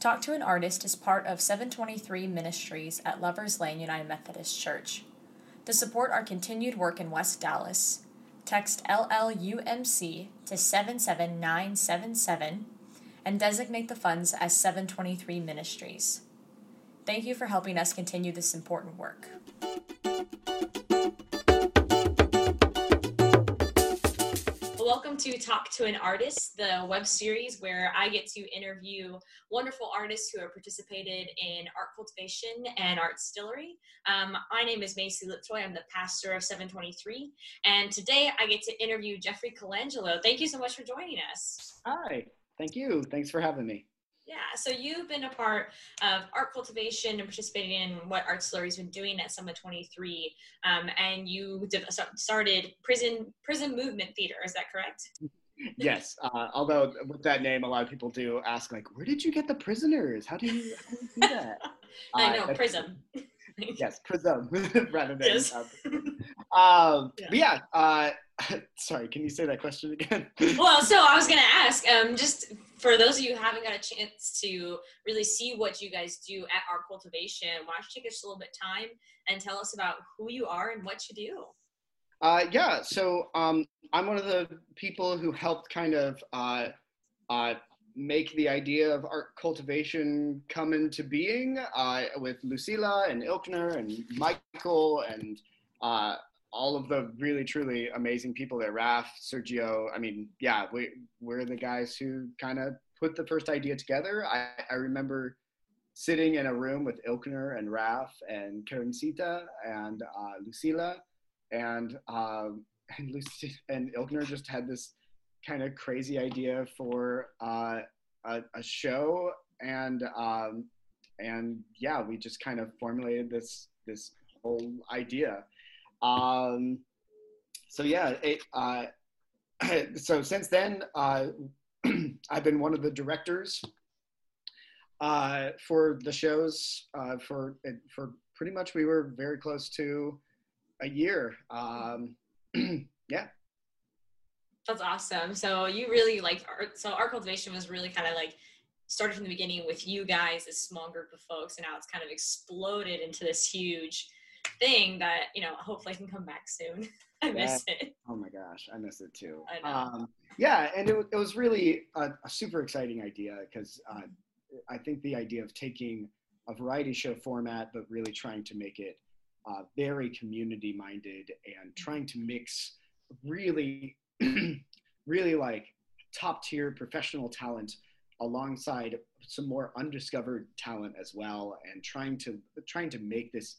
Talk to an Artist is part of 723 Ministries at Lovers Lane United Methodist Church. To support our continued work in West Dallas, text LLUMC to 77977 and designate the funds as 723 Ministries. Thank you for helping us continue this important work. Welcome to Talk to an Artist, the web series where I get to interview wonderful artists who have participated in art cultivation and Artstillery. Um, my name is Macy Liptoy. I'm the pastor of 723. And today I get to interview Jeffrey Colangelo. Thank you so much for joining us. Hi, thank you. Thanks for having me. Yeah, so you've been a part of art cultivation and participating in what Artstillery's been doing at Summit 23, um, and you started Prison Prison Movement Theater. Is that correct? yes. Uh, although with that name, a lot of people do ask, like, where did you get the prisoners? How do you, how do, you do that? I know, uh, Prism. yes, Prism, rather than. Yes. um, yeah. But yeah, uh, sorry, can you say that question again? well, so I was going to ask, um, just for those of you who haven't got a chance to really see what you guys do at Art Cultivation, why don't you take us a little bit time and tell us about who you are and what you do? Uh, yeah, so um, I'm one of the people who helped kind of uh, uh, make the idea of art cultivation come into being uh, with Lucila and Ilknur and Michael and uh, all of the really truly amazing people there Raf, Sergio. I mean, yeah, we, we're the guys who kind of put the first idea together. I, I remember sitting in a room with Ilknur and Raf and Karencita and uh, Lucila and um, and Lucy and Ilknur just had this kind of crazy idea for uh, a, a, show, and um, and yeah, we just kind of formulated this this whole idea. Um, so yeah, it, uh, so since then, uh, I've been one of the directors uh, for the shows uh, for for pretty much we were very close to a year. Um, yeah. That's awesome. So you really like. So our cultivation was really kind of like started from the beginning with you guys, this small group of folks, and now it's kind of exploded into this huge thing that you know hopefully can come back soon. I miss it. Oh my gosh, I miss it too. Um, yeah, and it, it was really a, a super exciting idea because uh, I think the idea of taking a variety show format but really trying to make it uh, very community minded and trying to mix really, really like top tier professional talent alongside some more undiscovered talent as well and trying to trying to make this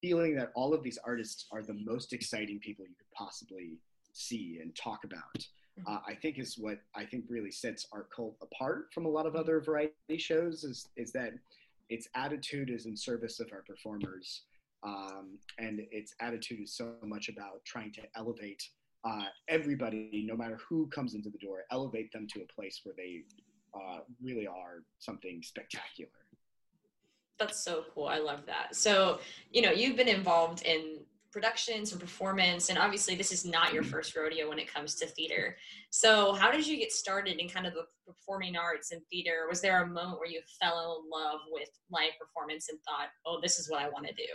feeling that all of these artists are the most exciting people you could possibly see and talk about mm-hmm. uh, i think is what i think really sets art cult apart from a lot of other variety shows is, is that its attitude is in service of our performers um, and its attitude is so much about trying to elevate uh, everybody, no matter who comes into the door, elevate them to a place where they uh, really are something spectacular. That's so cool. I love that. So, you know, you've been involved in productions and performance, and obviously, this is not your first rodeo when it comes to theater. So, how did you get started in kind of the performing arts and theater? Was there a moment where you fell in love with live performance and thought, oh, this is what I want to do?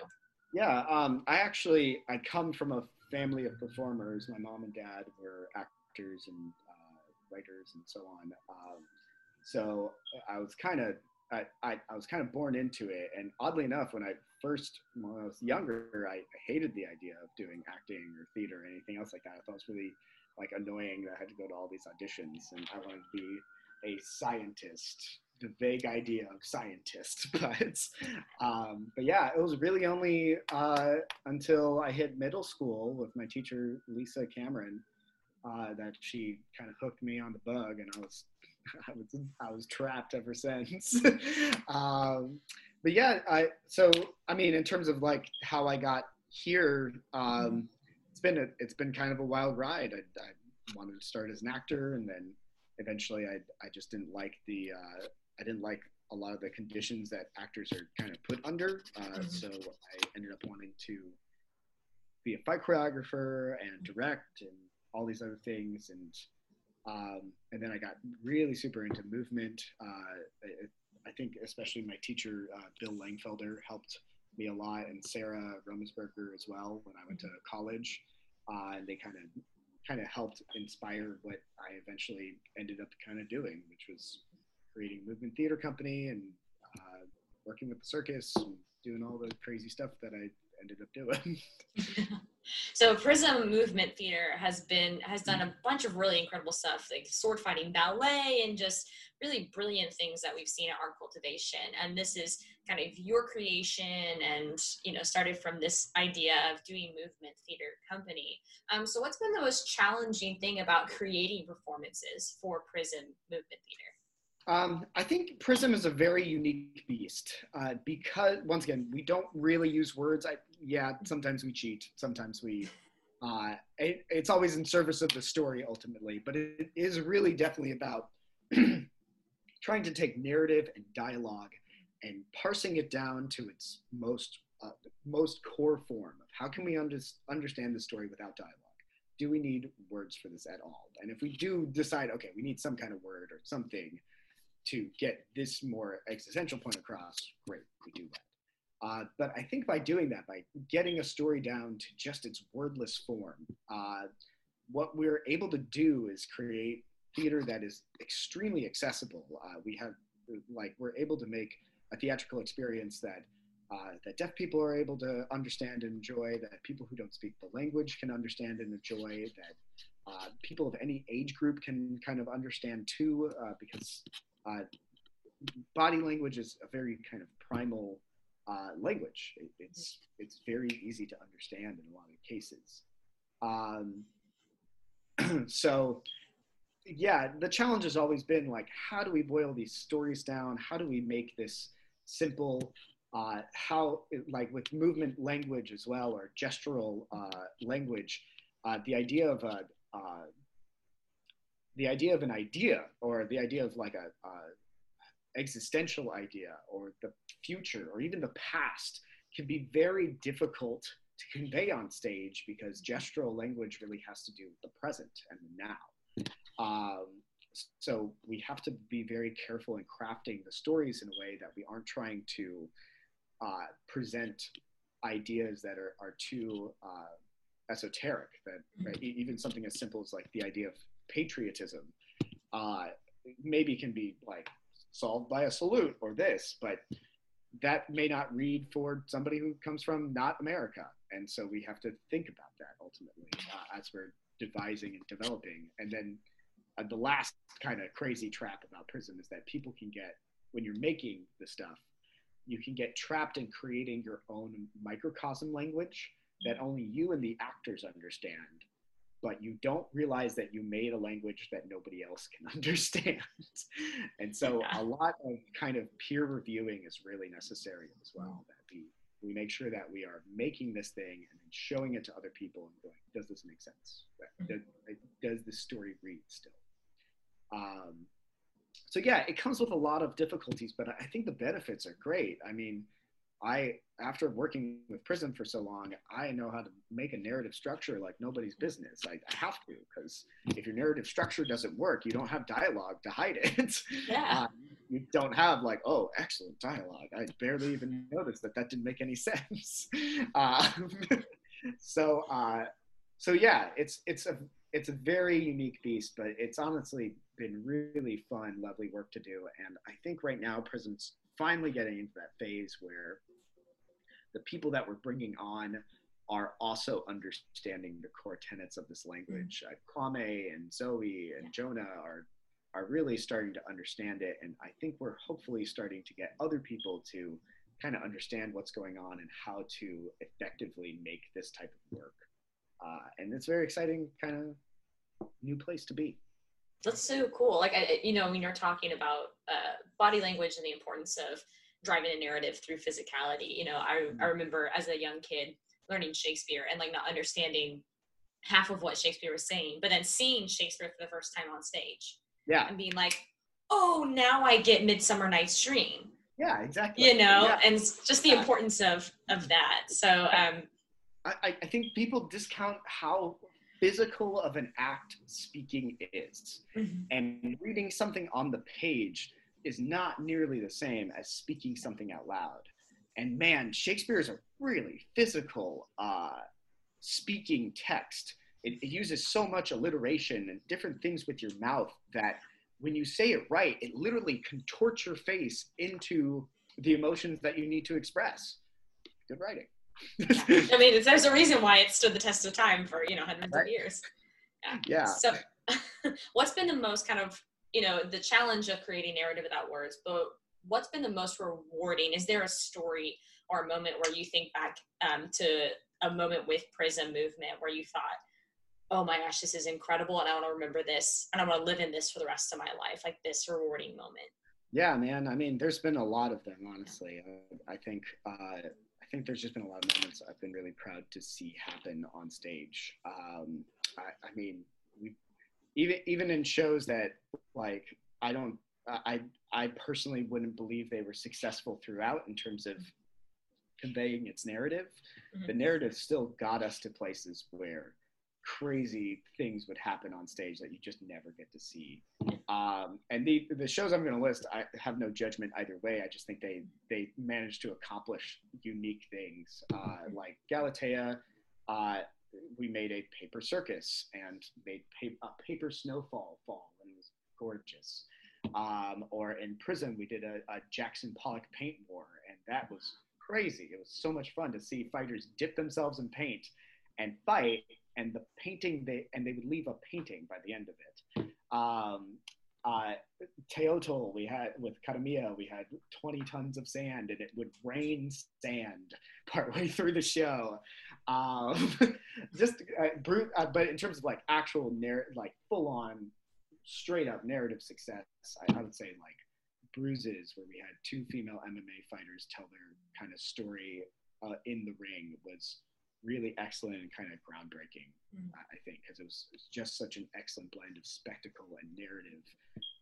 Yeah, um, I actually I come from a family of performers. My mom and dad were actors and uh, writers and so on. Um, so I was kind of I, I, was kind of born into it. And oddly enough, when I first when I was younger, I, I hated the idea of doing acting or theater or anything else like that. I thought it was really like annoying that I had to go to all these auditions and I wanted to be a scientist the vague idea of scientist, but um, but yeah, it was really only uh, until I hit middle school with my teacher Lisa Cameron uh, that she kind of hooked me on the bug, and I was I was I was trapped ever since. um, but yeah, I so I mean, in terms of like how I got here, um, it's been a, it's been kind of a wild ride. I, I wanted to start as an actor, and then eventually I I just didn't like the uh, I didn't like a lot of the conditions that actors are kind of put under. Uh, mm-hmm. So I ended up wanting to be a fight choreographer and direct and all these other things. And um, and then I got really super into movement. Uh, I think especially my teacher uh, Bill Lengfelder helped me a lot, and Sarah Romersberger as well when I went to college, uh, and they kind of kind of helped inspire what I eventually ended up kind of doing, which was creating movement theater company and uh, working with the circus and doing all the crazy stuff that I ended up doing. so Prism Movement Theater has been has done a bunch of really incredible stuff, like sword fighting ballet and just really brilliant things that we've seen at Art Cultivation. And this is kind of your creation and you know started from this idea of doing movement theater company. Um, so what's been the most challenging thing about creating performances for Prism Movement Theater? Um, I think Prism is a very unique beast uh, because, once again, we don't really use words. I, yeah, sometimes we cheat, sometimes we. Uh, it, it's always in service of the story ultimately, but it is really definitely about trying to take narrative and dialogue and parsing it down to its most uh, most core form of how can we under- understand the story without dialogue do we need words for this at all and if we do decide okay we need some kind of word or something to get this more existential point across, great, we do that. Uh, but I think by doing that, by getting a story down to just its wordless form, uh, what we're able to do is create theater that is extremely accessible. Uh, we have, like, we're able to make a theatrical experience that uh, that deaf people are able to understand and enjoy, that people who don't speak the language can understand and enjoy, that uh, people of any age group can kind of understand too, uh, because uh, body language is a very kind of primal uh, language. It, it's it's very easy to understand in a lot of cases. Um, so, yeah, the challenge has always been like, how do we boil these stories down? How do we make this simple? Uh, how, like with movement language as well, or gestural uh, language, uh, the idea of a the idea of an idea or the idea of like a, a existential idea or the future or even the past can be very difficult to convey on stage because gestural language really has to do with the present and the now. Um, so we have to be very careful in crafting the stories in a way that we aren't trying to uh, present ideas that are, are too uh, esoteric that right, even something as simple as like the idea of patriotism uh, maybe can be like solved by a salute or this, but that may not read for somebody who comes from not America. And so we have to think about that ultimately uh, as we're devising and developing. And then uh, the last kind of crazy trap about Prism is that people can get, when you're making the stuff, you can get trapped in creating your own microcosm language that only you and the actors understand but you don't realize that you made a language that nobody else can understand. and so yeah. a lot of kind of peer reviewing is really necessary as well. That we, we make sure that we are making this thing and then showing it to other people and going, does this make sense? Mm-hmm. Does, does this story read still? Um, so yeah, it comes with a lot of difficulties, but I think the benefits are great. I mean, I, after working with Prism for so long, I know how to make a narrative structure like nobody's business. I, I have to, because if your narrative structure doesn't work, you don't have dialogue to hide it. Yeah. Uh, you don't have like, oh, excellent dialogue. I barely even noticed that that didn't make any sense. Uh, so, uh, so yeah, it's it's a it's a very unique beast, but it's honestly been really fun, lovely work to do. And I think right now Prism's finally getting into that phase where the people that we're bringing on are also understanding the core tenets of this language. Mm-hmm. Uh, Kwame and Zoe and Jonah are are really starting to understand it, and I think we're hopefully starting to get other people to kind of understand what's going on and how to effectively make this type of work. Uh, and it's very exciting, kind of new place to be. That's so cool. Like, I, you know, when you're talking about uh, body language and the importance of driving a narrative through physicality. You know, I, I mm-hmm. remember as a young kid learning Shakespeare and like not understanding half of what Shakespeare was saying, but then seeing Shakespeare for the first time on stage. Yeah. And being like, oh, now I get Midsummer Night's Dream. Yeah, exactly. You know, yeah. and just the importance of of that. So um I, I think people discount how physical of an act speaking is. Mm-hmm. And reading something on the page is not nearly the same as speaking something out loud. And man, Shakespeare is a really physical uh, speaking text. It, it uses so much alliteration and different things with your mouth that when you say it right, it literally contorts your face into the emotions that you need to express. Good writing. I mean, there's a reason why it stood the test of time for you know hundreds right. of years. Yeah. yeah. So, what's been the most kind of you know the challenge of creating narrative without words? But what's been the most rewarding? Is there a story or a moment where you think back um, to a moment with Prism Movement where you thought, oh my gosh, this is incredible, and I want to remember this, and I want to live in this for the rest of my life, like this rewarding moment. Yeah, man. I mean, there's been a lot of them, honestly. I think uh, i think there's just been a lot of moments I've been really proud to see happen on stage. Um, I, I, mean, we even even in shows that like I don't I I personally wouldn't believe they were successful throughout in terms of conveying its narrative. Mm-hmm. The narrative still got us to places where crazy things would happen on stage that you just never get to see. Um, and the the shows I'm going to list, I have no judgment either way. I just think they they managed to accomplish unique things. Uh, like Galatea, uh, we made a paper circus and made a paper snowfall fall, and it was gorgeous. Um, or in prison, we did a, a Jackson Pollock paint war, and that was crazy. It was so much fun to see fighters dip themselves in paint and fight and the painting they and they would leave a painting by the end of it. Um, uh, Teotl, we had with Cara Mía, we had 20 tons of sand, and it would rain sand partway through the show. Um, just uh, brute, uh, but in terms of like actual narrative, like full on, straight up narrative success, I, I would say like Bruises, where we had two female MMA fighters tell their kind of story uh, in the ring, was really excellent and kind of groundbreaking, mm. I think, because it was, it was, just such an excellent blend of spectacle and narrative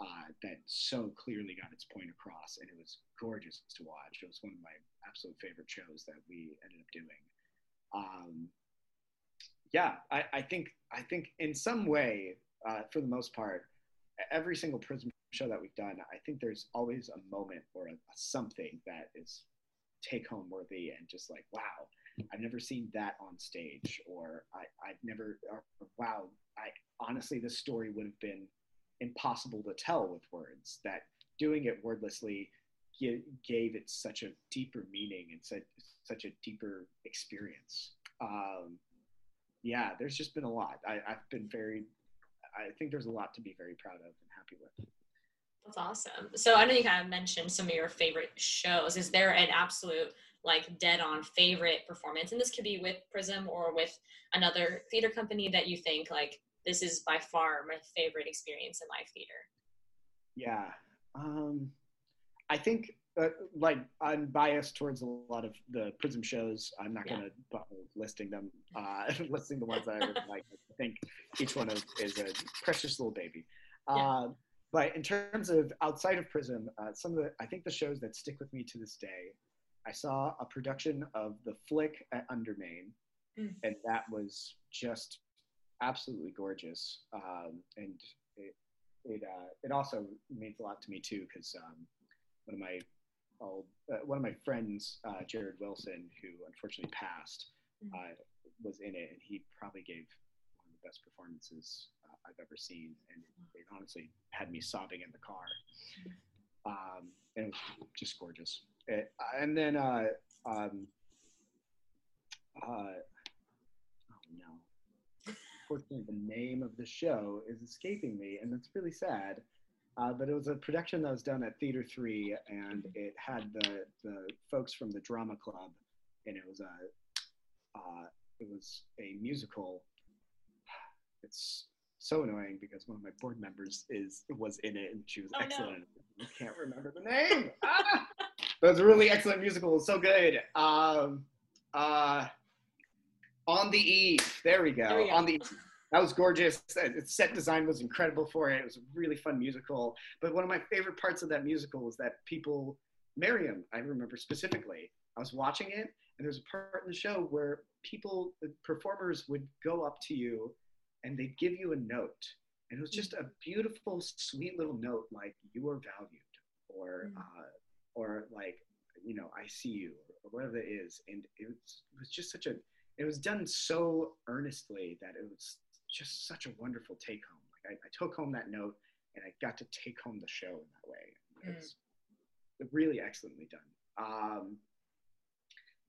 uh, that so clearly got its point across, and it was gorgeous to watch. It was one of my absolute favorite shows that we ended up doing. Um, yeah, I, I, think I think in some way, uh, for the most part, every single Prism show that we've done, I think there's always a moment or a, a something that is take home worthy and just like wow I've never seen that on stage, or I, I've never, or, wow, I honestly, this story would have been impossible to tell with words. That doing it wordlessly gave, gave it such a deeper meaning and such, such a deeper experience. Um, yeah, there's just been a lot. I, I've been very, I think there's a lot to be very proud of and happy with. That's awesome. So I know you kind of mentioned some of your favorite shows. Is there an absolute like dead on favorite performance and this could be with prism or with another theater company that you think like this is by far my favorite experience in live theater yeah um i think uh, like i'm biased towards a lot of the prism shows i'm not yeah. going to bother listing them uh listing the ones that i really like i think each one is, is a precious little baby yeah. uh, but in terms of outside of prism uh, some of the i think the shows that stick with me to this day I saw a production of The Flick at Undermain, mm. and that was just absolutely gorgeous. Um, and it it uh, it also means a lot to me too because um, one of my old uh, one of my friends, uh, Jared Wilson, who unfortunately passed, mm. was in it, and he probably gave one of the best performances uh, I've ever seen, and it, it, honestly had me sobbing in the car. Um, and it was just gorgeous. Eh, and then, uh, um, uh, oh no. Unfortunately, the name of the show is escaping me, and that's really sad. Uh, but it was a production that was done at Theater Three, and it had the the folks from the drama club, and it was a uh, it was a musical. It's so annoying because one of my board members is was in it, and she was oh, excellent. No. I can't remember the name. ah! But it's a really excellent musical. So good. Um, uh, on the Eve. There we go. There we go. On the that was gorgeous. Its set design was incredible for it. It was a really fun musical. But one of my favorite parts of that musical was that people, Miriam, I remember specifically, I was watching it, and there's a part in the show where people, the performers would go up to you and they'd give you a note. And it was just a beautiful, sweet little note like, you are valued or Mm. uh, or like you know I see you or whatever it is, and it was, it was just such a it was done so earnestly that it was just such a wonderful take home. Like I, I took home that note and I got to take home the show in that way. It's Mm. really excellently done. Um,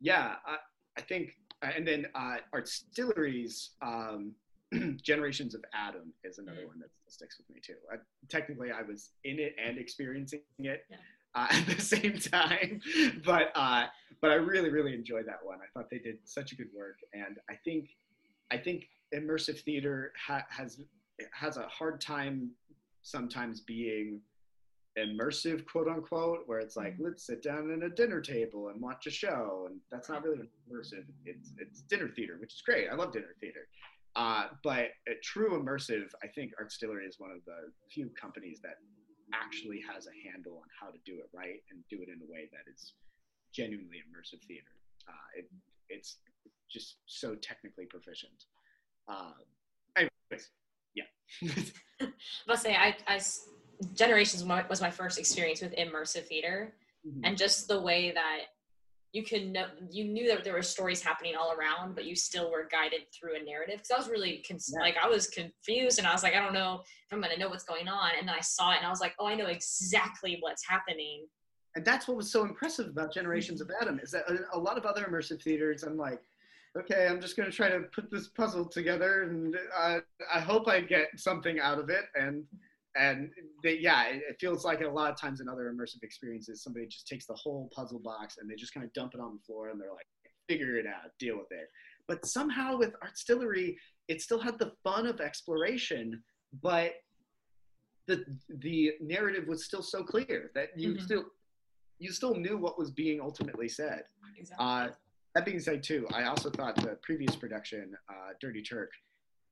yeah, I, I think, uh, and then uh, Artstillery's um, Generations of Adam is another Mm. one that sticks with me too. I, technically, I was in it and experiencing it Yeah. uh, at the same time, but uh, but I really really enjoyed that one. I thought they did such a good work, and I think I think immersive theater ha- has has a hard time sometimes being immersive quote unquote where it's like Mhm. let's sit down at a dinner table and watch a show and that's not really immersive. It's it's dinner theater which is great. I love dinner theater. Uh, but a true immersive i think artstillery is one of the few companies that actually has a handle on how to do it right and do it in a way that is genuinely immersive theater. Uh, it, it's just so technically proficient uh, anyways yeah I'll say I, I Generations was my, first experience with immersive theater, and just the way that you can know you knew that there were stories happening all around, but you still were guided through a narrative. Because I was really con- Yeah. like I was confused, and I was like, I don't know if I'm gonna know what's going on. And then I saw it, and I was like, oh, I know exactly what's happening. and that's what was so impressive about Generations of Adam is that a lot of other immersive theaters, I'm like, okay, I'm just going to try to put this puzzle together, and uh, I hope I get something out of it. And and they, yeah, it, it feels like a lot of times in other immersive experiences, somebody just takes the whole puzzle box and they just kind of dump it on the floor, and they're like, figure it out, deal with it. But somehow with Artstillery, it still had the fun of exploration, but the the narrative was still so clear that you Mhm. still you still knew what was being ultimately said. Exactly. Uh, that being said, too, I also thought the previous production, uh, Dirty Turk,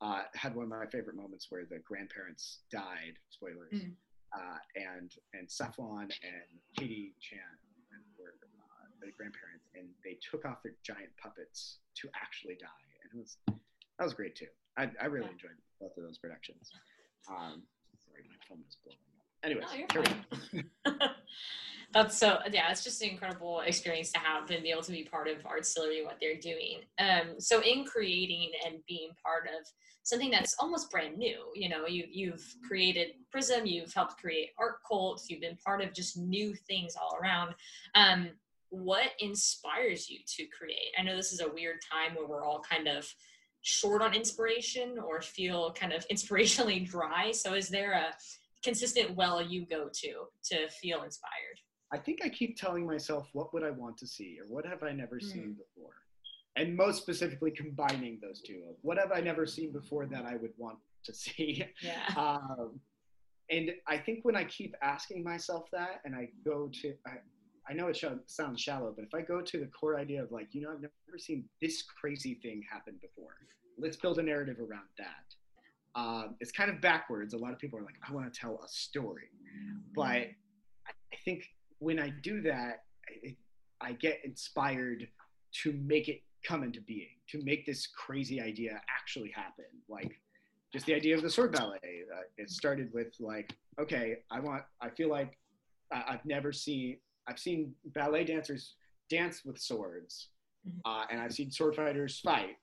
uh, had one of my favorite moments where the grandparents died. Spoilers. Mm. Uh, and and Saffron and Katie Chan were uh, the grandparents, and they took off their giant puppets to actually die, and it was that was great too. I, I really Yeah. enjoyed both of those productions. Um, sorry, my phone is blowing. Anyways, No, you're fine. That's so yeah, it's just an incredible experience to have and be able to be part of Artstillery what they're doing. Um, so in creating and being part of something that's almost brand new, you know, you you've created Prism, you've helped create Art Cult, you've been part of just new things all around. Um, what inspires you to create? I know this is a weird time where we're all kind of short on inspiration or feel kind of inspirationally dry. So is there a consistent well you go to to feel inspired? I think I keep telling myself, what would I want to see, or what have I never Hmm. seen before? And most specifically, combining those two of what have I never seen before that I would want to see. Yeah. um, and I think when I keep asking myself that, and I go to, I, I know it sh- sounds shallow, but if I go to the core idea of like, you know, I've never seen this crazy thing happen before. Let's build a narrative around that. Um, it's kind of backwards. A lot of people are like, I want to tell a story, but I I think when I do that, I, I get inspired to make it come into being, to make this crazy idea actually happen. Like just the idea of the sword ballet. Uh, it started with like, okay, I want, I feel like I, I've never seen, I've seen ballet dancers dance with swords, Mhm. uh, and I've seen sword fighters fight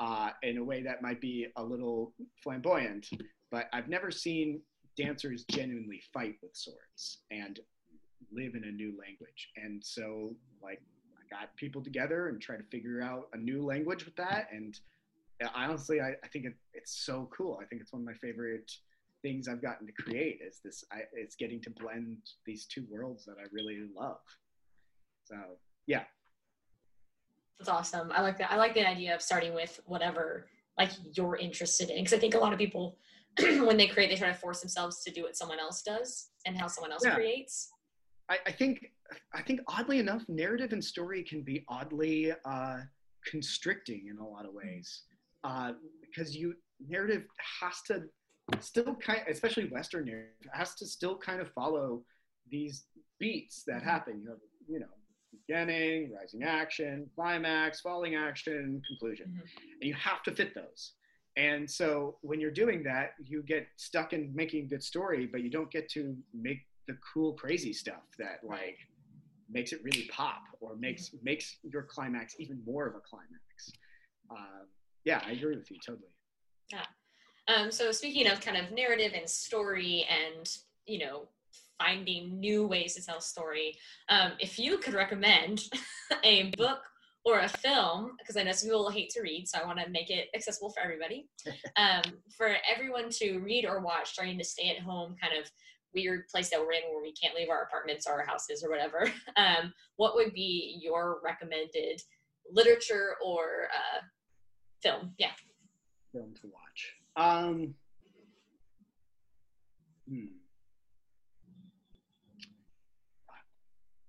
uh, in a way that might be a little flamboyant, but I've never seen dancers genuinely fight with swords and live in a new language. And so, like, I got people together and try to figure out a new language with that. And honestly, I, I think it, it's so cool. I think it's one of my favorite things I've gotten to create is this. I, it's getting to blend these two worlds that I really love. So yeah, That's awesome. I like that. I like the idea of starting with whatever like you're interested in because I think a lot of people when they create they try to force themselves to do what someone else does and how someone else Yeah. creates. I, I think I think oddly enough, narrative and story can be oddly uh, constricting in a lot of ways uh, because you narrative has to still kind, especially Western narrative, has to still kind of follow these beats that Mhm. happen. You have you know beginning, rising action, climax, falling action, conclusion, Mhm. and you have to fit those. And so when you're doing that, you get stuck in making good story, but you don't get to make the cool, crazy stuff that like makes it really pop or makes makes your climax even more of a climax. Um, yeah, I agree with you totally. Yeah. Um, so speaking of kind of narrative and story and you know finding new ways to tell a story, um, if you could recommend a book or a film, because I know some people hate to read, so I want to make it accessible for everybody, um, for everyone to read or watch during the stay at home kind of weird place that we're in where we can't leave our apartments or our houses or whatever, um, what would be your recommended literature or uh, film? Yeah. Film to watch. Um, hmm.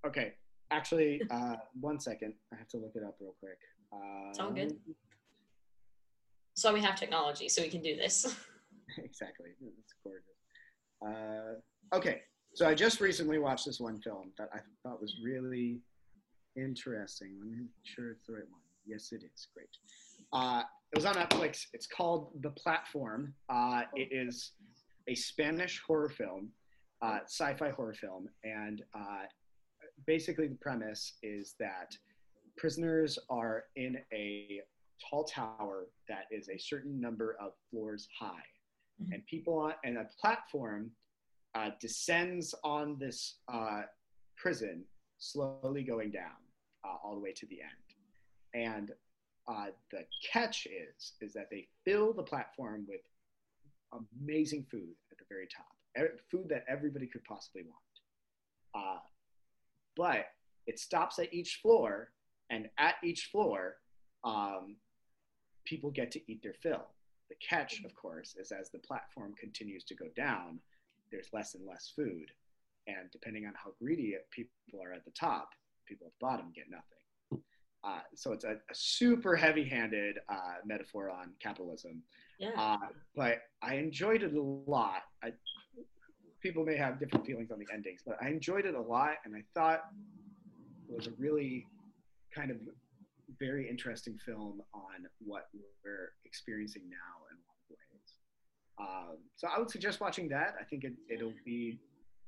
Okay, actually, uh, one second. I have to look it up real quick. Uh, it's all good. So we have technology, so we can do this. exactly. It's gorgeous. Uh, okay, so I just recently watched this one film that I thought was really interesting. Let me make sure it's the right one. Yes, it is. Great. Uh, it was on Netflix. It's called The Platform. Uh, it is a Spanish horror film, uh, sci-fi horror film, and uh, basically the premise is that prisoners are in a tall tower that is a certain number of floors high, mm-hmm. and people on and a platform uh, descends on this uh, prison, slowly going down uh, all the way to the end, and uh, the catch is is that they fill the platform with amazing food at the very top, food that everybody could possibly want. But it stops at each floor, and at each floor, um, people get to eat their fill. The catch, of course, is as the platform continues to go down, there's less and less food, and depending on how greedy people are at the top, people at the bottom get nothing. Uh, so it's a, a super heavy-handed uh, metaphor on capitalism. Yeah. Uh, but I enjoyed it a lot. I, people may have different feelings on the endings, but I enjoyed it a lot, and I thought it was a really kind of very interesting film on what we're experiencing now in a lot of ways. Um, so I would suggest watching that. I think it, it'll be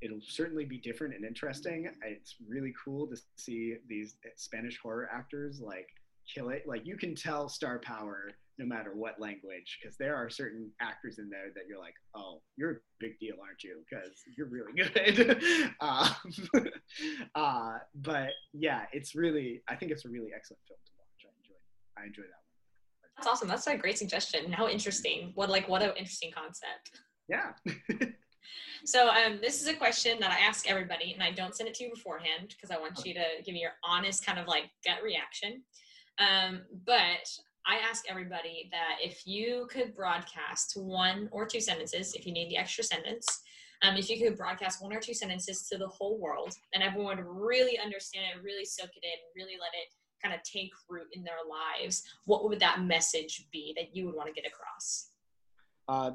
it'll certainly be different and interesting. It's really cool to see these Spanish horror actors like kill it. Like you can tell star power no matter what language because there are certain actors in there that you're like, oh, you're a big deal, aren't you? Because you're really good. um, uh, but yeah, it's really I think it's a really excellent film to watch. I enjoy I enjoy that one. That's awesome. That's a great suggestion. How interesting. What like what an interesting concept. Yeah. So um, this is a question that I ask everybody, and I don't send it to you beforehand because I want you to give me your honest kind of like gut reaction. Um, but I ask everybody that if you could broadcast one or two sentences, if you need the extra sentence, um, if you could broadcast one or two sentences to the whole world, and everyone would really understand it, really soak it in, really let it kind of take root in their lives, what would that message be that you would want to get across? Uh,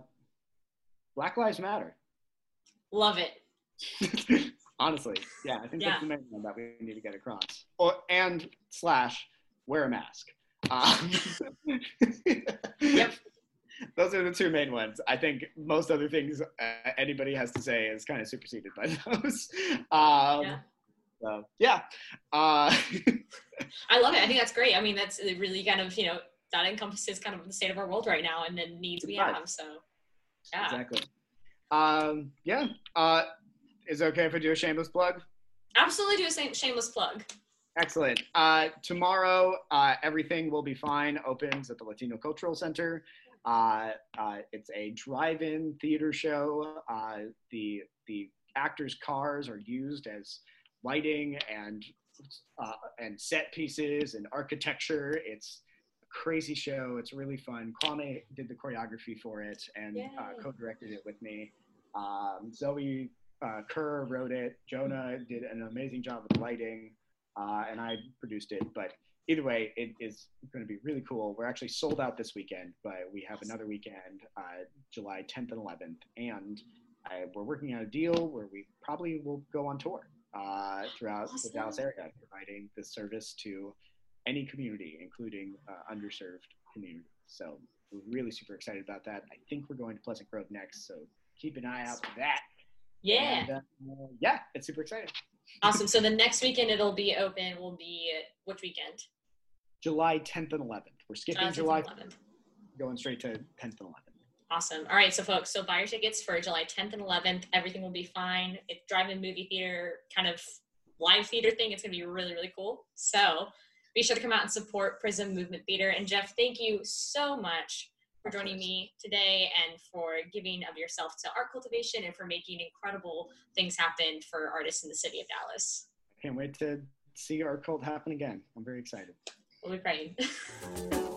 Black Lives Matter. Love it. Honestly, yeah, I think yeah. that's the main one that we need to get across. Or and slash wear a mask. Um, yep. Those are the two main ones. I think most other things uh, anybody has to say is kind of superseded by those. Um, yeah. So, yeah. Uh, I love it. I think that's great. I mean, that's really kind of, you know, that encompasses kind of the state of our world right now and the needs we have. So, yeah. Exactly. Um, yeah. Uh, is it okay if I do a shameless plug? Absolutely do a shameless plug. Excellent. Uh, tomorrow, uh, everything will be fine. Opens at the Latino Cultural Center. Uh, uh it's a drive-in theater show. Uh, the the actors' cars are used as lighting and uh, and set pieces and architecture. It's a crazy show. It's really fun. Kwame did the choreography for it and uh, co-directed it with me. Um, Zoe uh, Kerr wrote it. Jonah did an amazing job with lighting, uh, and I produced it. But either way, it is going to be really cool. We're actually sold out this weekend, but we have another weekend, uh, July 10th and 11th, and I, we're working on a deal where we probably will go on tour uh, throughout awesome. the Dallas area, providing this service to any community, including uh, underserved communities. So we're really super excited about that. I think we're going to Pleasant Grove next, so keep an eye out for that. Yeah. And, uh, yeah, it's super exciting. Awesome. So the next weekend it'll be open will be which weekend? July 10th and 11th. We're skipping 10th July, and 11th. going straight to 10th and 11th. Awesome. All right, so folks, so buy your tickets for July 10th and 11th. Everything will be fine. It's drive-in movie theater kind of live theater thing. It's going to be really, really cool. So be sure to come out and support Prism Movement Theater. And Jeff, thank you so much for joining me today and for giving of yourself to art cultivation and for making incredible things happen for artists in the city of Dallas. I Can't wait to see our cult happen again. I'm very excited. We'll be praying.